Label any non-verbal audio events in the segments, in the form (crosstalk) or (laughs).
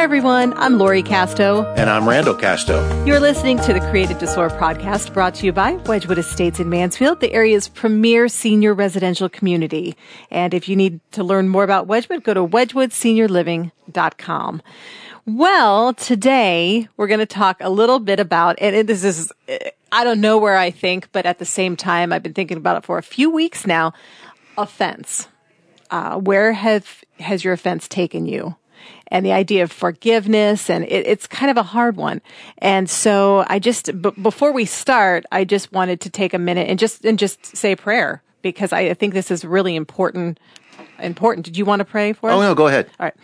Hi, everyone. I'm Lori Casto. And I'm Randall Casto. You're listening to the Created to Soar podcast brought to you by Wedgewood Estates in Mansfield, the area's premier senior residential community. And if you need to learn more about Wedgewood, go to wedgewoodseniorliving.com. Well, today we're going to talk a little bit about, and this is, I don't know where I think, but at the same time, I've been thinking about it for a few weeks now. Offense. Uh, where have, has your offense taken you? And the idea of forgiveness and it, it's kind of a hard one. And so I just, b- before we start, I just wanted to take a minute and just, and just say prayer because I think this is really important important. Did you want to pray for us? Oh, no, go ahead. All right.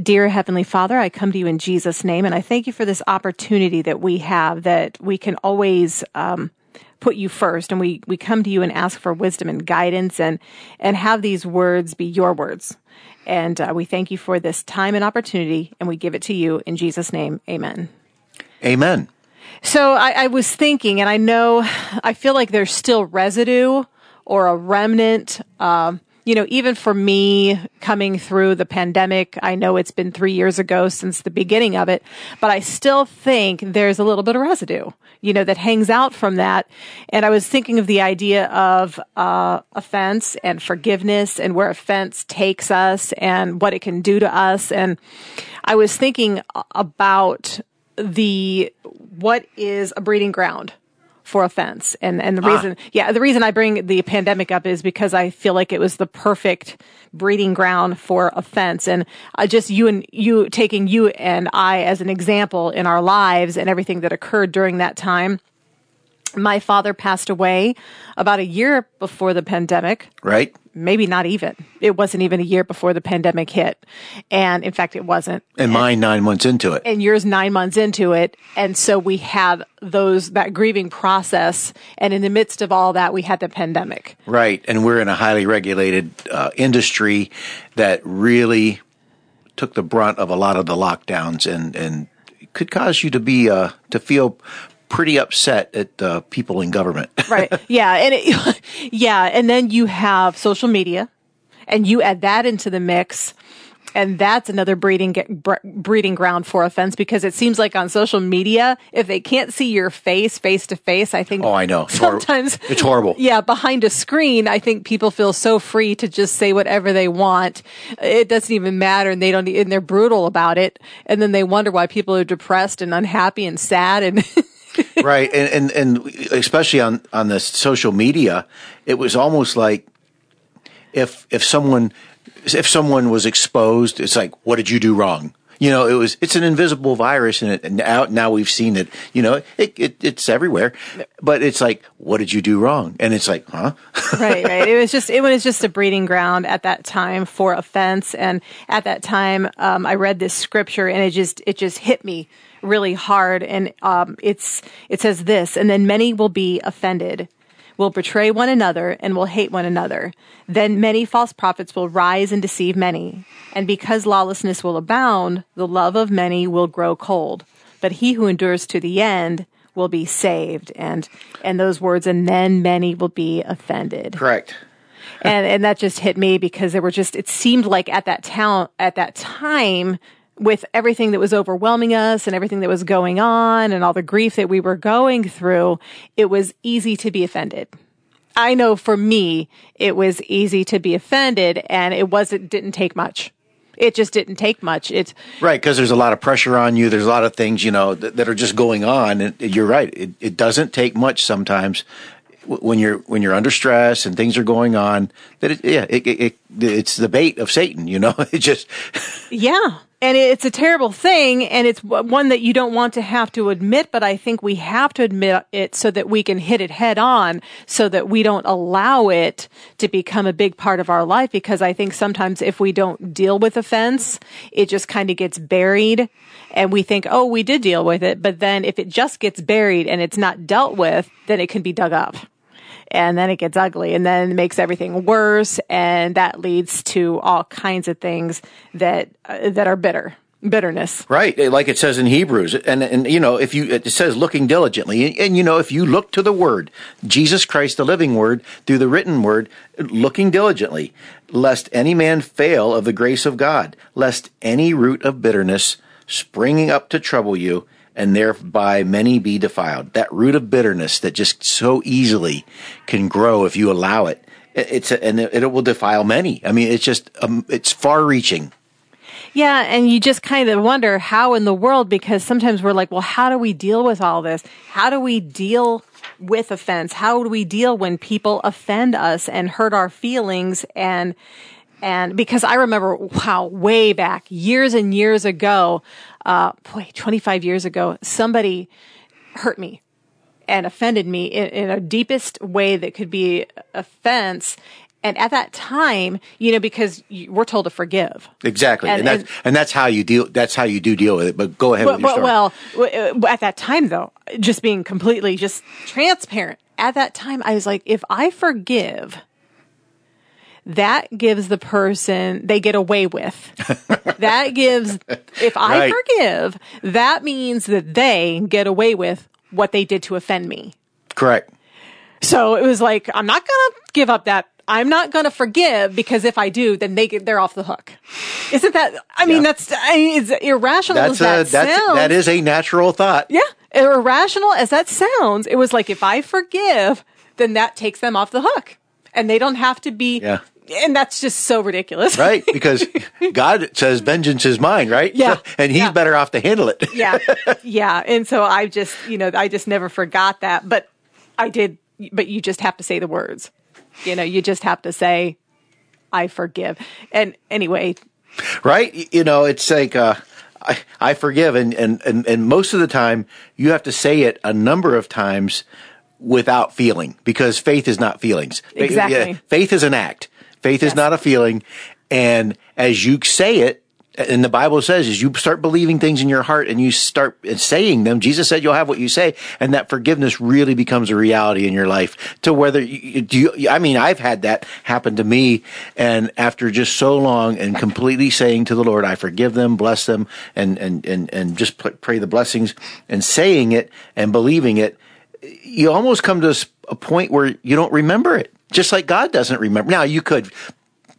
Dear Heavenly Father, I come to you in Jesus' name, and I thank you for this opportunity that we have that we can always um, put you first, and we, we come to you and ask for wisdom and guidance and, and have these words be your words. And uh, we thank you for this time and opportunity, and we give it to you in Jesus' name. Amen. Amen. So I, I was thinking, and I know I feel like there's still residue or a remnant. Um, you know, even for me coming through the pandemic, I know it's been three years ago since the beginning of it, but I still think there's a little bit of residue, you know, that hangs out from that. And I was thinking of the idea of uh, offense and forgiveness and where offense takes us and what it can do to us. And I was thinking about the what is a breeding ground for offense. And and the ah. reason, yeah, the reason I bring the pandemic up is because I feel like it was the perfect breeding ground for offense. And uh, just you and you taking you and I as an example in our lives and everything that occurred during that time. My father passed away about a year before the pandemic. Right maybe not even. It wasn't even a year before the pandemic hit. And in fact, it wasn't. And, and mine nine months into it. And yours nine months into it. And so we have those, that grieving process. And in the midst of all that, we had the pandemic. Right. And we're in a highly regulated uh, industry that really took the brunt of a lot of the lockdowns and, and could cause you to be, uh, to feel pretty upset at uh, people in government. (laughs) right. Yeah. And it, (laughs) yeah. And then you have social media and you add that into the mix. And that's another breeding breeding ground for offense because it seems like on social media, if they can't see your face face to face, I think. Oh, I know. Sometimes (laughs) it's horrible. Yeah, behind a screen, I think people feel so free to just say whatever they want. It doesn't even matter, and they don't. And they're brutal about it, and then they wonder why people are depressed and unhappy and sad and. (laughs) right, and, and and especially on on the social media, it was almost like if if someone if someone was exposed, it's like, what did you do wrong? You know, it was it's an invisible virus, and, it, and now now we've seen it. You know, it, it it's everywhere, but it's like, what did you do wrong? And it's like, huh? (laughs) right, right. It was just it was just a breeding ground at that time for offense, and at that time, um, I read this scripture, and it just it just hit me really hard. And um, it's it says this, and then many will be offended, will betray one another, and will hate one another. Then many false prophets will rise and deceive many. And because lawlessness will abound, the love of many will grow cold. But he who endures to the end will be saved. And and those words, and then many will be offended. Correct. and and that just hit me because there were just it seemed like at that town at that time with everything that was overwhelming us and everything that was going on and all the grief that we were going through, it was easy to be offended. I know for me, it was easy to be offended and it wasn't, didn't take much. It just didn't take much. It's right because there's a lot of pressure on you. There's a lot of things you know that, that are just going on, and you're right. It, it doesn't take much sometimes when you're when you're under stress and things are going on. That it, yeah, it, it, it's the bait of Satan. You know, (laughs) it just yeah, and it's a terrible thing and it's one that you don't want to have to admit but i think we have to admit it so that we can hit it head on so that we don't allow it to become a big part of our life because i think sometimes if we don't deal with offense it just kind of gets buried and we think oh we did deal with it but then if it just gets buried and it's not dealt with then it can be dug up and then it gets ugly and then makes everything worse and that leads to all kinds of things that uh, that are bitter bitterness. Right like it says in hebrews and and you know if you it says looking diligently and, and, you know if you look to the word jesus christ the living word through the written word looking diligently lest any man fail of the grace of god lest any root of bitterness springing up to trouble you, and thereby many be defiled. That root of bitterness that just so easily can grow if you allow it. It- It's a, and it, it will defile many. I mean, it's just um, it's far reaching. Yeah, and you just kind of wonder how in the world because sometimes we're like, well, how do we deal with all this? How do we deal with offense? How do we deal when people offend us and hurt our feelings and and because I remember wow, way back years and years ago, uh boy, 25 years ago, somebody hurt me and offended me in, in a deepest way that could be offense. And at that time, you know, because you, we're told to forgive. Exactly, and, And- that's and- and that's how you deal. That's how you do deal with it. But go ahead Well, with your well, story. well, at that time though, just being completely just transparent. At that time, I was like, if I forgive, that gives the person they get away with. (laughs) that gives if I Right. forgive, that means that they get away with what they did to offend me. Correct. So it was like, I'm not going to give up that. I'm not going to forgive because if I do, then they get, they're off the hook. Isn't that, I mean, Yeah. that's, I mean, it's irrational That's as a that that's sounds. that is a natural thought. Yeah. Irrational as that sounds, it was like, if I forgive, then that takes them off the hook and they don't have to be, Yeah. And that's just so ridiculous. Right, (laughs) because God says vengeance is mine, right? Yeah. (laughs) and He's Yeah. better off to handle it. yeah. (laughs) Yeah. And so I just, you know, I just never forgot that, but I did, but you just have to say the words. You know, you just have to say, I forgive. And anyway, right? You know, it's like uh, I I forgive, and, and and and most of the time you have to say it a number of times without feeling because faith is not feelings. Exactly. faith is an act. Faith is not a feeling, and as you say it. And the Bible says, as you start believing things in your heart and you start saying them, Jesus said you'll have what you say, and that forgiveness really becomes a reality in your life. To whether you, you- do, you, I mean, I've had that happen to me, and after just so long and completely saying to the Lord, I forgive them, bless them, and and and and just pray the blessings, and saying it and believing it, you almost come to a point where you don't remember it, just like God doesn't remember. Now you could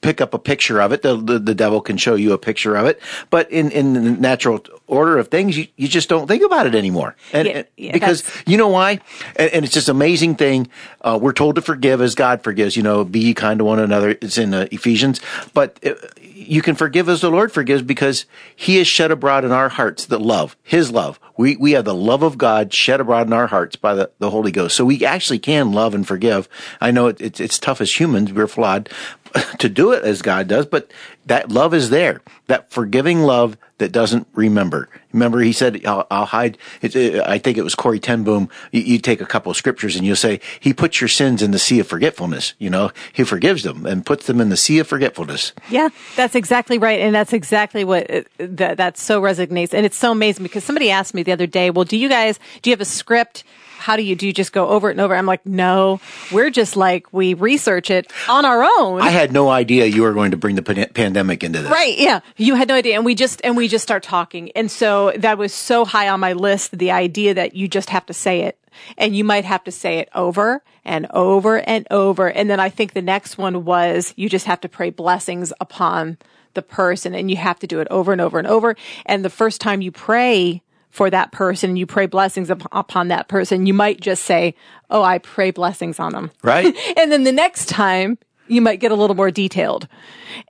pick up a picture of it. The, the, the devil can show you a picture of it, but in, in the natural order of things, you, you just don't think about it anymore. And, Yeah, yeah, because you know why? And, and it's this amazing thing. Uh, we're told to forgive as God forgives, you know, be ye kind to one another. It's in uh, Ephesians, but uh, you can forgive as the Lord forgives because he has shed abroad in our hearts the love, his love. We, we have the love of God shed abroad in our hearts by the, the Holy Ghost. So we actually can love and forgive. I know it, it's, it's tough as humans. We're flawed (coughs) to do it as God does, but that love is there. That forgiving love that doesn't remember. Remember, he said, "I'll, I'll hide." It, I think it was Corrie ten Boom. You, you take a couple of scriptures and you'll say, "He puts your sins in the sea of forgetfulness." You know, he forgives them and puts them in the sea of forgetfulness. Yeah, that's exactly right, and that's exactly what uh, that that so resonates, and it's so amazing because somebody asked me the other day, "Well, do you guys do you have a script? How do you do? You just go over it and over?" I'm like, "No, we're just like we research it on our own." I had no idea you were going to bring the pan- pandemic into this. Right. Yeah. You had no idea. And we just, and we just start talking. And so that was so high on my list. The idea that you just have to say it and you might have to say it over and over and over. And then I think the next one was you just have to pray blessings upon the person and you have to do it over and over and over. And the first time you pray, for that person and you pray blessings up- upon that person, you might just say, Oh, I pray blessings on them. Right. (laughs) And then the next time you might get a little more detailed.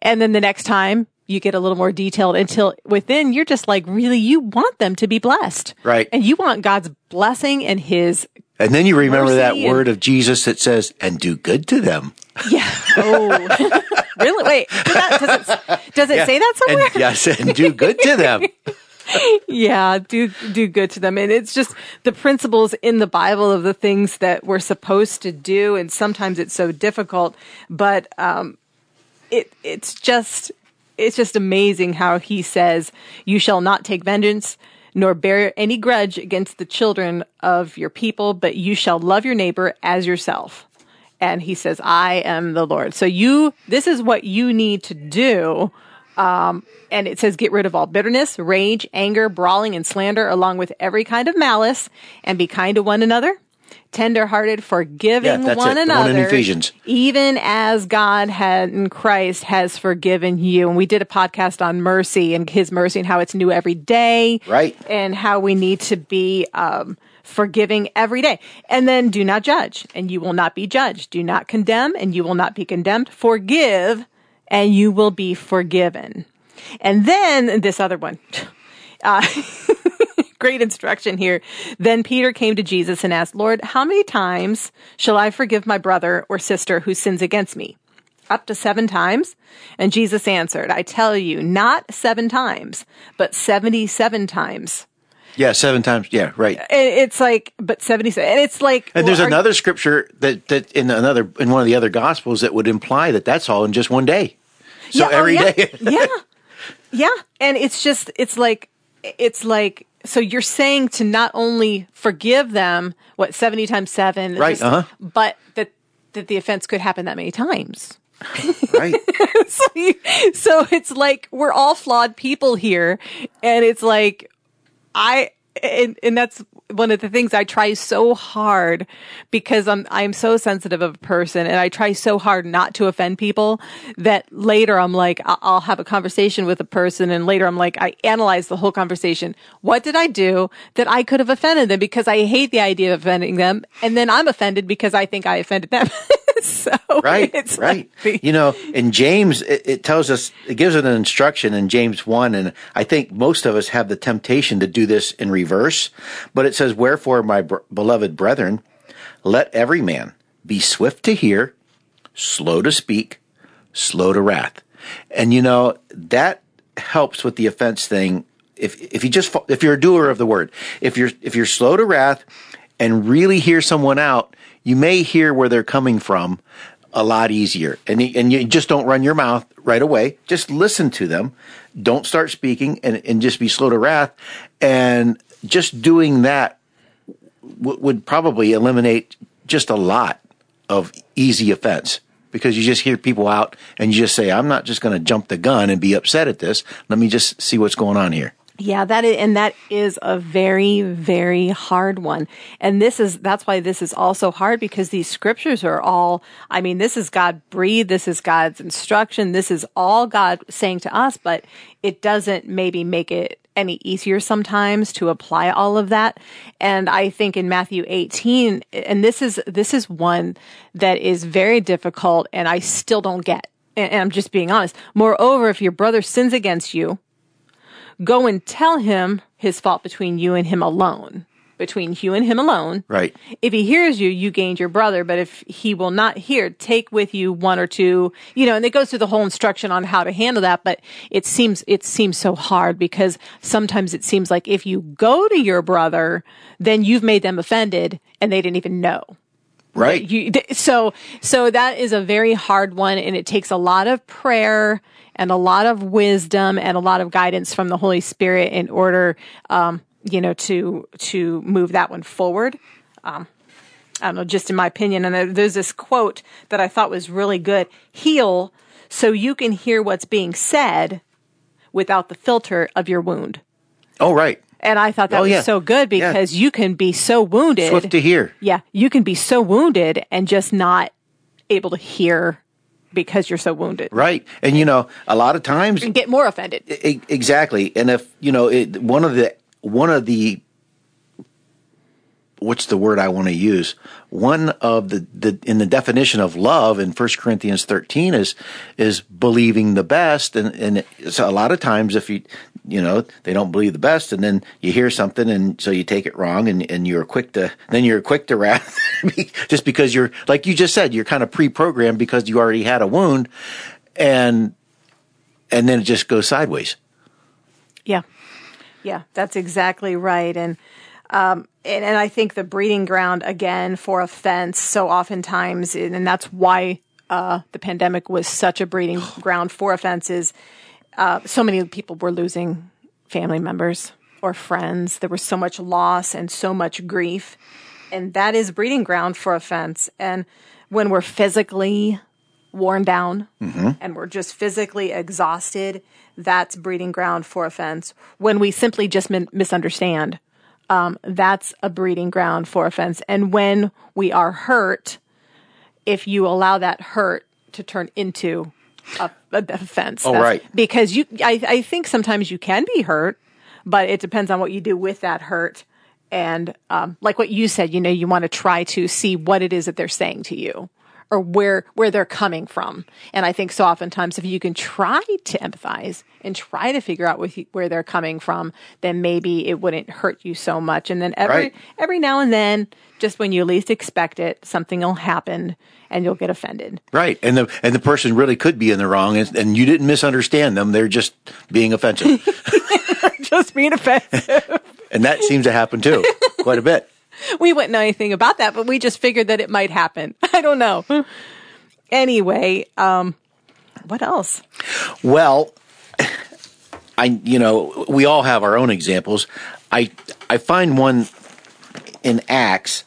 And then the next time you get a little more detailed until within you're just like, really, you want them to be blessed. Right. And you want God's blessing and his, And then you remember that and- word of Jesus that says, "And do good to them." yeah. Oh, (laughs) really? Wait, does, that, does it, does it say that somewhere? And, yes, and do good to them. (laughs) yeah, do do good to them. And it's just the principles in the Bible of the things that we're supposed to do and sometimes it's so difficult, but um it it's just it's just amazing how he says, "You shall not take vengeance." Nor bear any grudge against the children of your people, but you shall love your neighbor as yourself. And he says, I am the Lord. So you, this is what you need to do and it says, get rid of all bitterness, rage, anger, brawling, and slander, along with every kind of malice, and be kind to one another. tenderhearted, forgiving Yeah, one it. Another. one in Ephesians. Even as God had in Christ has forgiven you. And we did a podcast on mercy and his mercy and how it's new every day. Right. And how we need to be um, forgiving every day. And then do not judge, and you will not be judged. Do not condemn, and you will not be condemned. Forgive, and you will be forgiven. And then this other one. (laughs) Uh, (laughs) great instruction here. Then Peter came to Jesus and asked, Lord, how many times shall I forgive my brother or sister who sins against me? Up to seven times? And Jesus answered, I tell you, not seven times, but 77 times. Yeah, seven times. Yeah, right. And It's like, but 77. And it's like, And there's well, another scripture that, that in another in one of the other gospels that would imply that that's all in just one day. So Yeah, oh, yeah. day. (laughs) yeah. Yeah. And it's just, it's like, it's like, so you're saying to not only forgive them, what, 70 times seven, Right, just- uh-huh. but that, that the offense could happen that many times. (laughs) right. (laughs) so, you, so it's like we're all flawed people here. And it's like, I, and, and that's one of the things I try so hard because I'm, I'm so sensitive of a person and I try so hard not to offend people that later I'm like, I'll have a conversation with a person and later I'm like, I analyze the whole conversation. What did I do that I could have offended them because I hate the idea of offending them. And then I'm offended because I think I offended them. (laughs) (laughs) so Right, it's right. like the- you know, in James, it, it tells us, it gives us an instruction in James 1, and I think most of us have the temptation to do this in reverse, but it says, Wherefore, my br- beloved brethren, let every man be swift to hear, slow to speak, slow to wrath. And you know, that helps with the offense thing. If, if you just, if you're a doer of the word, if you're, if you're slow to wrath and really hear someone out, you may hear where they're coming from a lot easier. And, and you just don't run your mouth right away. Just listen to them. Don't start speaking and, and just be slow to wrath. And just doing that w- would probably eliminate just a lot of easy offense because you just hear people out and you just say, I'm not just going to jump the gun and be upset at this. Let me just see what's going on here. Yeah, that is, and that is a very, very hard one. And this is, that's why this is also hard because these scriptures are all, I mean, this is God breathed. This is God's instruction. This is all God saying to us, but it doesn't maybe make it any easier sometimes to apply all of that. And I think in Matthew 18, and this is, this is one that is very difficult and I still don't get. And and I'm just being honest. Moreover, if your brother sins against you, go and tell him his fault between you and him alone. Between you and him alone. Right. If he hears you, you gained your brother. But if he will not hear, take with you one or two, you know, and it goes through the whole instruction on how to handle that. But it seems, it seems so hard because sometimes it seems like if you go to your brother, then you've made them offended and they didn't even know Right. you so so that is a very hard one and it takes a lot of prayer and a lot of wisdom and a lot of guidance from the holy spirit in order um you know to to move that one forward um i don't know just in my opinion and there's this quote that i thought was really good heal so you can hear what's being said without the filter of your wound oh, right. And i thought that Oh, was yeah. so good Yeah. because you can be so wounded Swift to hear. yeah, you can be so wounded and just not able to hear because you're so wounded Right. And, you know, a lot of times, and get more offended. Exactly and if you know it, one of the one of the what's the word i want to use one of the, the in the definition of love in 1 corinthians 13 is is believing the best and and so a lot of times if you you know they don't believe the best and then you hear something and so you take it wrong and and you're quick to then you're quick to wrath (laughs) just because you're like you just said you're kind of pre-programmed because you already had a wound and and then it just goes sideways Yeah. Yeah, that's exactly right. And um and, and I think the breeding ground again for offense so oftentimes and that's why uh the pandemic was such a breeding (sighs) ground for offenses. Uh so many people were losing family members or friends. There was so much loss and so much grief. And that is breeding ground for offense. And when we're physically worn down and we're just physically exhausted, that's breeding ground for offense. When we simply just min- misunderstand, um, that's a breeding ground for offense. And when we are hurt, if you allow that hurt to turn into a, a offense, Oh, that's- right. because you, I, I think sometimes you can be hurt, but it depends on what you do with that hurt. And um, like what you said, you know, you want to try to see what it is that they're saying to you or where where they're coming from. And I think so oftentimes if you can try to empathize and try to figure out with, where they're coming from, then maybe it wouldn't hurt you so much. And then every Right. every now and then, just when you least expect it, something will happen and you'll get offended. Right, and the and the person really could be in the wrong, and, and you didn't misunderstand them. They're just being offensive, (laughs) just being offensive. (laughs) and that seems to happen too, quite a bit. (laughs) we wouldn't know anything about that, but we just figured that it might happen. (laughs) I don't know. Anyway, um, what else? Well, I you know we all have our own examples. I I find one in Acts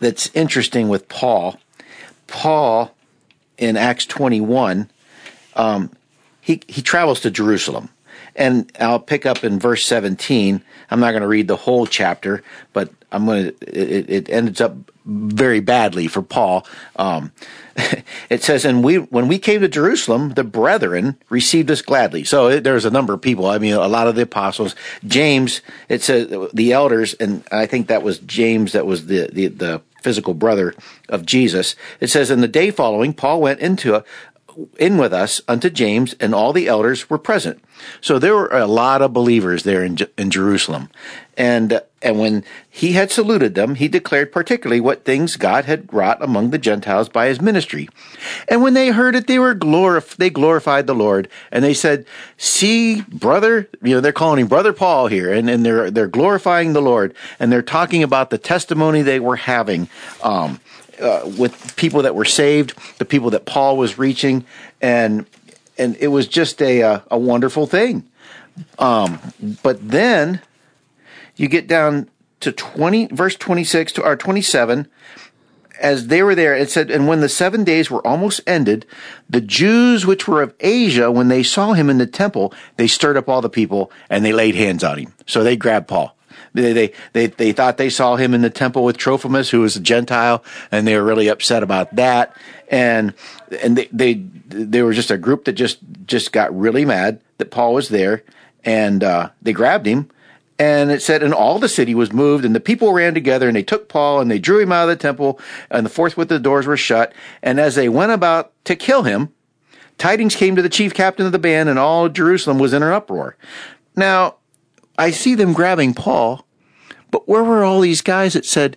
that's interesting with Paul. Paul in Acts twenty one, um, he he travels to Jerusalem, and I'll pick up in verse seventeen. I'm not going to read the whole chapter, but I'm going to. It, it ends up very badly for Paul. Um, (laughs) it says, "And we, when we came to Jerusalem, the brethren received us gladly." So there's a number of people. I mean, a lot of the apostles. James, it says the elders, and I think that was James. That was the the, the physical brother of Jesus. It says, "In the day following, Paul went into a, in with us unto James, and all the elders were present. So there were a lot of believers there in, in Jerusalem. And, and when he had saluted them, he declared particularly what things God had wrought among the Gentiles by his ministry. And when they heard it, they were glorif- they glorified the Lord, and they said, see, brother, you know, they're calling him brother Paul here, and, and they're, they're glorifying the Lord, and they're talking about the testimony they were having, um, uh, with people that were saved, the people that Paul was reaching, and and it was just a uh, a wonderful thing. Um, but then you get down to twenty verse twenty six to or twenty seven. As they were there, it said, and when the seven days were almost ended, the Jews which were of Asia, when they saw him in the temple, they stirred up all the people and they laid hands on him. So they grabbed Paul. They, they, they, they thought they saw him in the temple with Trophimus, who was a Gentile, and they were really upset about that. And, and they, they, they were just a group that just, just got really mad that Paul was there and, uh, they grabbed him. And it said, and all the city was moved, and the people ran together, and they took Paul, and they drew him out of the temple, and the forthwith the doors were shut. And as they went about to kill him, tidings came to the chief captain of the band, and all Jerusalem was in an uproar. Now, I see them grabbing Paul, but where were all these guys that said,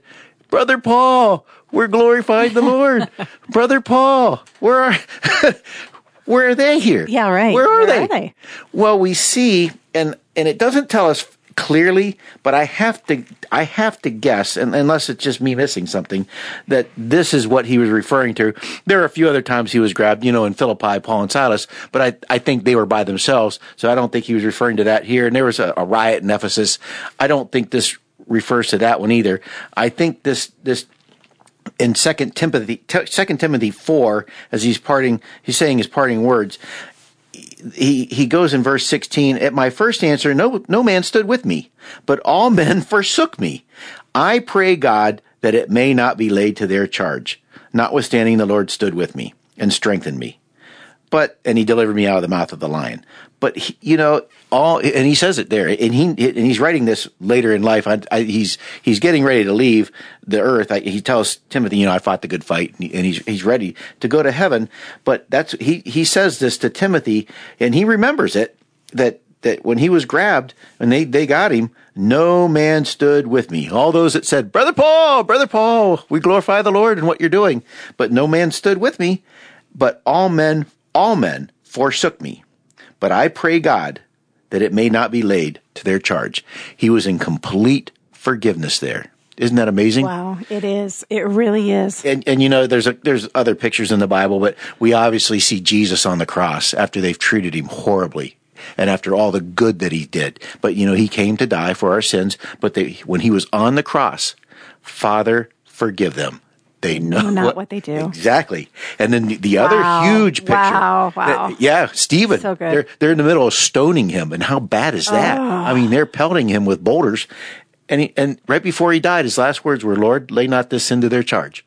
Brother Paul, we're glorifying the Lord. (laughs) Brother Paul, where are, (laughs) where are they here? Yeah, right. Where are Where they? are they? Well, we see, and, and it doesn't tell us clearly, but I have to, I have to guess, and unless it's just me missing something, that this is what he was referring to. There are a few other times he was grabbed, you know, in Philippi, Paul and Silas, but I, I think they were by themselves, so I don't think he was referring to that here. And there was a, a riot in Ephesus. I don't think this refers to that one either. I think this, this, in second Timothy, second Timothy four, as he's parting, he's saying his parting words. He he goes in verse sixteen. At my first answer, no no man stood with me, but all men (laughs) forsook me. I pray God that it may not be laid to their charge. Notwithstanding, the Lord stood with me and strengthened me. But and he delivered me out of the mouth of the lion. But he, you know all, and he says it there, and he and he's writing this later in life. I, I, he's he's getting ready to leave the earth. I, he tells Timothy, you know, I fought the good fight, and, he, and he's he's ready to go to heaven. But that's he he says this to Timothy, and he remembers it that that when he was grabbed and they they got him, no man stood with me. All those that said, Brother Paul, Brother Paul, we glorify the Lord in what you're doing, but no man stood with me. But all men, all men forsook me. But I pray God that it may not be laid to their charge. He was in complete forgiveness there. Isn't that amazing? Wow, it is. It really is. And, and you know, there's a, there's other pictures in the Bible, but we obviously see Jesus on the cross after they've treated him horribly and after all the good that he did. But you know, he came to die for our sins. But they, when he was on the cross, Father, forgive them. They oh, know not what they do. Exactly. And then the, the Wow. other huge picture. Wow, wow. that- yeah, Stephen. So good. They're, they're in the middle of stoning him. And how bad is that? I mean, they're pelting him with boulders. And he, and right before he died, his last words were, "Lord, lay not this sin to their charge.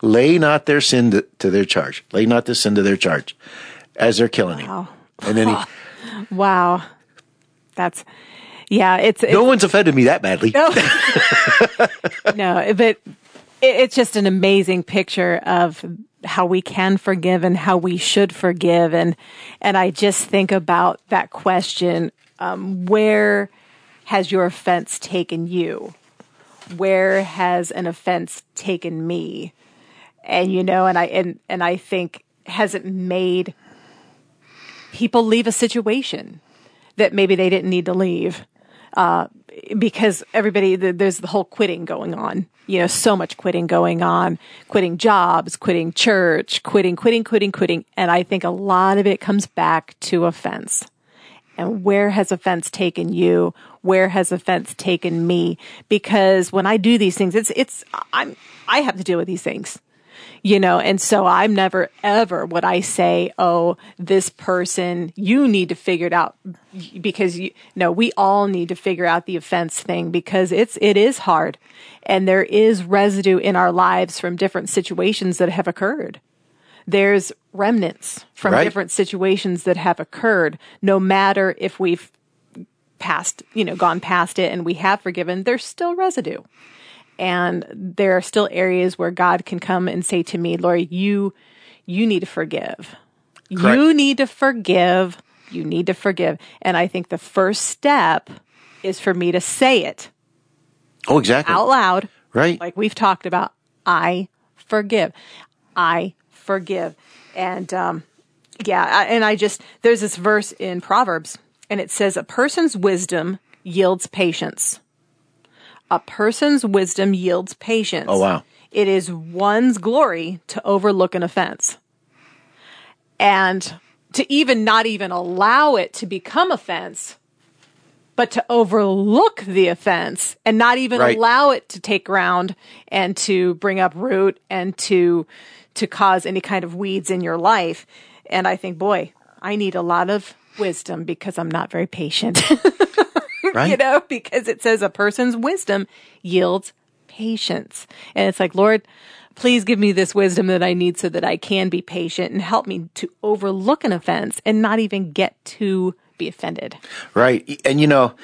Lay not their sin to, to their charge. Lay not this sin to their charge." As they're killing Wow. him, and then he, (laughs) Wow. That's, yeah, it's, it's no one's offended me that badly. no, (laughs) (laughs) no, but it's just an amazing picture of how we can forgive and how we should forgive. And, and I just think about that question, um, where has your offense taken you? Where has an offense taken me? And, you know, and I, and, and I think, has it made people leave a situation that maybe they didn't need to leave? Uh, because everybody, th- there's the whole quitting going on. You know, so much quitting going on, quitting jobs, quitting church, quitting, quitting, quitting, quitting. And I think a lot of it comes back to offense. And where has offense taken you? Where has offense taken me? Because when I do these things, it's, it's, I'm, I have to deal with these things you know and so i'm never ever would i say oh this person you need to figure it out because you no we all need to figure out the offense thing because it's it is hard. And there is residue in our lives from different situations that have occurred. There's remnants from Right. different situations that have occurred no matter if we've passed you know gone past it and we have forgiven there's still residue and there are still areas where God can come and say to me, Lori, you you need to forgive. You need to forgive. You need to forgive. And I think the first step is for me to say it Oh, exactly. out loud, Right. like we've talked about. I forgive. I forgive. And um, yeah, I, and I just there's this verse in Proverbs, and it says, "A person's wisdom yields patience." A person's wisdom yields patience. Oh, wow. It is one's glory to overlook an offense. And to even not even allow it to become offense, but to overlook the offense and not even Right. allow it to take ground and to bring up root and to to cause any kind of weeds in your life. And I think, boy, I need a lot of wisdom because I'm not very patient. (laughs) (laughs) right. you know, because it says a person's wisdom yields patience. And it's like, Lord, please give me this wisdom that I need so that I can be patient and help me to overlook an offense and not even get to be offended. Right. And you know,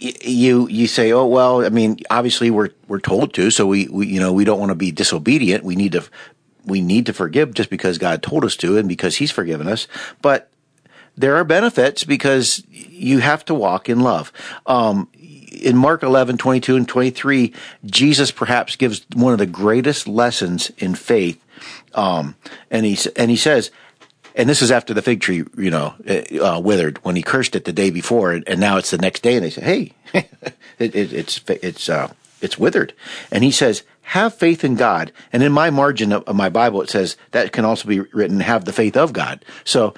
you you say, "Oh, well, I mean, obviously we're we're told to, so we, we you know, we don't want to be disobedient. We need to we need to forgive just because God told us to and because he's forgiven us." But there are benefits because you have to walk in love. Um, in Mark 11, 22 and 23, Jesus perhaps gives one of the greatest lessons in faith. Um, and he, and he says, and this is after the fig tree, you know, uh, withered when he cursed it the day before, and, now it's the next day, and they say, "Hey, (laughs) it, it, it's it's uh, it's withered," and he says, "Have faith in God." And in my margin of my Bible, it says that can also be written, "Have the faith of God." So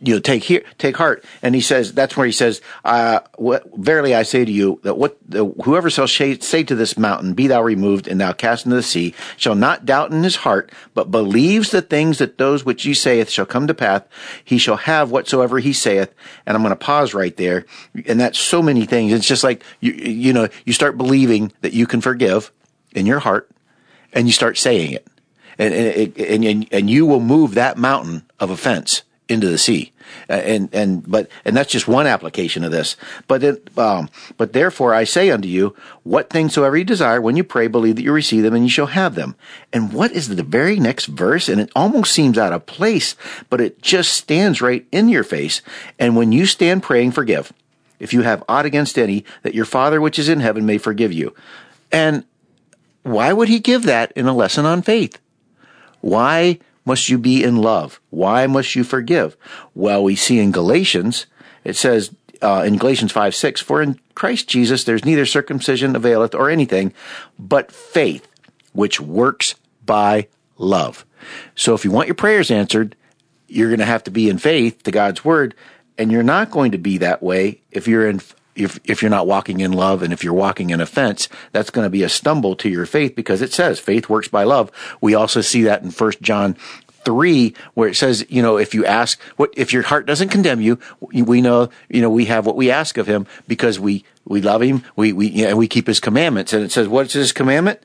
you know take here take heart. And he says that's where he says uh what verily i say to you that what the, whoever shall say, to this mountain be thou removed and thou cast into the sea shall not doubt in his heart but believes the things that those which he saith shall come to pass he shall have whatsoever he saith. And i'm going to pause right there. And that's so many things. It's just like you you know you start believing that you can forgive in your heart and you start saying it. And and, and, and you will move that mountain of offense into the sea. Uh, and and but and that's just one application of this. But it, um, but therefore I say unto you, what things soever you desire, when you pray, believe that you receive them, and you shall have them. And what is the very next verse? And it almost seems out of place, but it just stands right in your face. And when you stand praying, forgive. If you have aught against any, that your Father which is in heaven may forgive you. And why would he give that in a lesson on faith? Why must you be in love? Why must you forgive? Well, we see in Galatians, it says uh, in Galatians 5 6, for in Christ Jesus there's neither circumcision availeth or anything, but faith, which works by love. So if you want your prayers answered, you're going to have to be in faith to God's word, and you're not going to be that way if you're in if if you're not walking in love and if you're walking in offense, that's going to be a stumble to your faith because it says faith works by love. We also see that in 1 John 3 where it says, you know, if you ask what, if your heart doesn't condemn you, we know, you know, we have what we ask of him because we, we love him. We, we, you we keep his commandments. And it says, what's his commandment?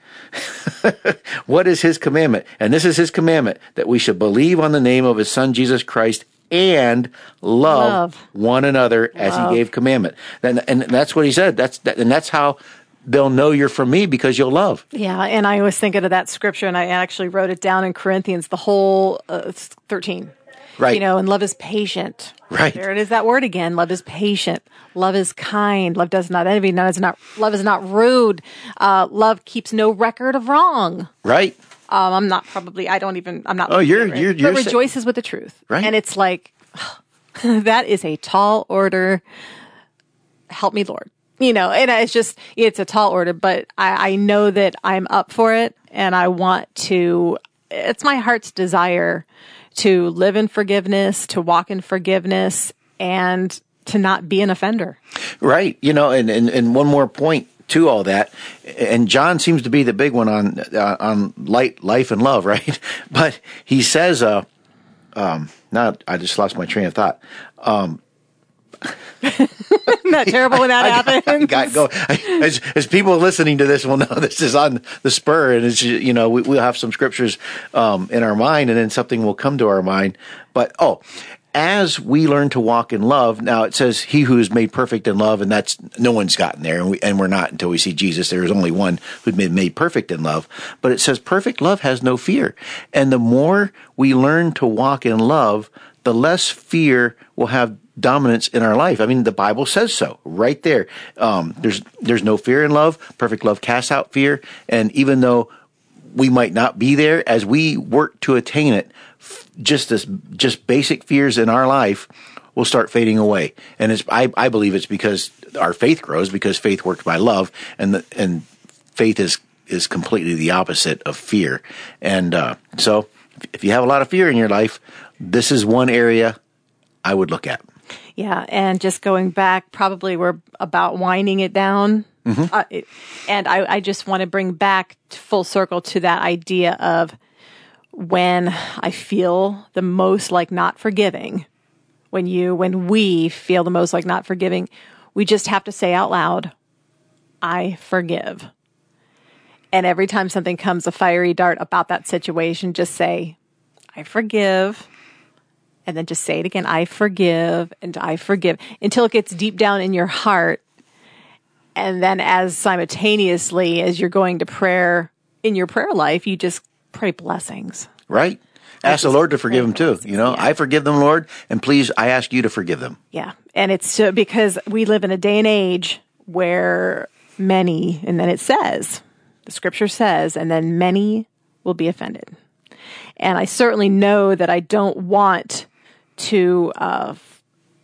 (laughs) what is his commandment? And this is his commandment that we should believe on the name of his son, Jesus Christ and love, Love. one another as Love. he gave commandment. And, and that's what he said. That's, that, and that's how they'll know you're from me because you'll love. Yeah, and I was thinking of that scripture, and I actually wrote it down in Corinthians, the whole uh, 13. Right. You know, and love is patient. Right. There it is, that word again. Love is patient. Love is kind. Love does not envy. Love is not, love is not rude. Uh, love keeps no record of wrong. Right? Um, I'm not probably, I don't even, I'm not. Oh, you're- right? you're- you're sa- rejoices with the truth. Right. And it's like, (sighs) that is a tall order. Help me, Lord. You know, and it's just, it's a tall order, but I, I know that I'm up for it and I want to, it's my heart's desire to live in forgiveness, to walk in forgiveness and to not be an offender. Right. You know, and, and, and one more point to all that. And John seems to be the big one on, uh, on light, life and love, (laughs) right? But he says, uh, um, now I just lost my train of thought. (laughs) Isn't terrible when that (laughs) happens? got go. As, as people listening to this will know, this is on the spur, and it's you know we, we'll have some scriptures um, in our mind, and then something will come to our mind. But oh, as we learn to walk in love, now it says, "He who is made perfect in love," and that's no one's gotten there, and we and we're not until we see Jesus. There is only one who's been made perfect in love. But it says, "Perfect love has no fear," and the more we learn to walk in love, the less fear will have dominance in our life. I mean, the Bible says so right there. Um, there's there's no fear in love. Perfect love casts out fear. And even though we might not be there, as we work to attain it, just this just basic fears in our life will start fading away. And it's I, I believe it's because our faith grows because faith works by love, and the, and faith is is completely the opposite of fear. And uh, so, if you have a lot of fear in your life, this is one area I would look at. Yeah, and just going back, probably we're about winding it down. Uh, it, and I, I just want to bring back full circle to that idea of when I feel the most like not forgiving. When you, when we feel the most like not forgiving, we just have to say out loud, I forgive. And every time something comes a fiery dart about that situation, just say, I forgive and then just say it again I forgive and I forgive until it gets deep down in your heart. And then, as simultaneously as you're going to prayer in your prayer life, you just pray blessings. Right? Ask the Lord to forgive them too. You know, Yeah. I forgive them, Lord, and please, I ask you to forgive them. Yeah. And it's so because we live in a day and age where many, and then it says, the scripture says, and then many will be offended. And I certainly know that I don't want to, uh,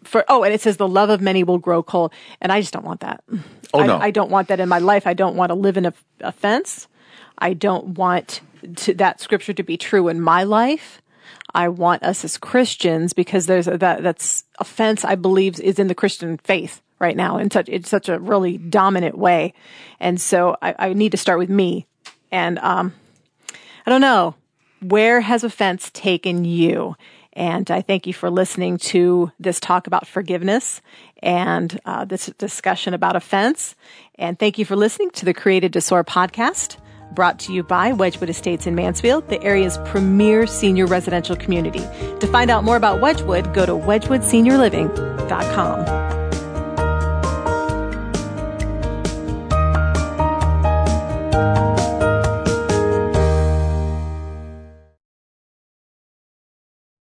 for, oh, and it says the love of many will grow cold. And I just don't want that. Oh, I, no. I don't want that in my life. I don't want to live in a offense. I don't want to, that scripture to be true in my life. I want us as Christians because there's a, that that's offense I believe is in the Christian faith right now in such in such a really dominant way, and so I, I need to start with me. And um, I don't know where has offense taken you. And I thank you for listening to this talk about forgiveness and uh, this discussion about offense. And thank you for listening to the Created to Soar podcast, brought to you by Wedgwood Estates in Mansfield, the area's premier senior residential community. To find out more about Wedgwood, go to wedgwoodseniorliving.com.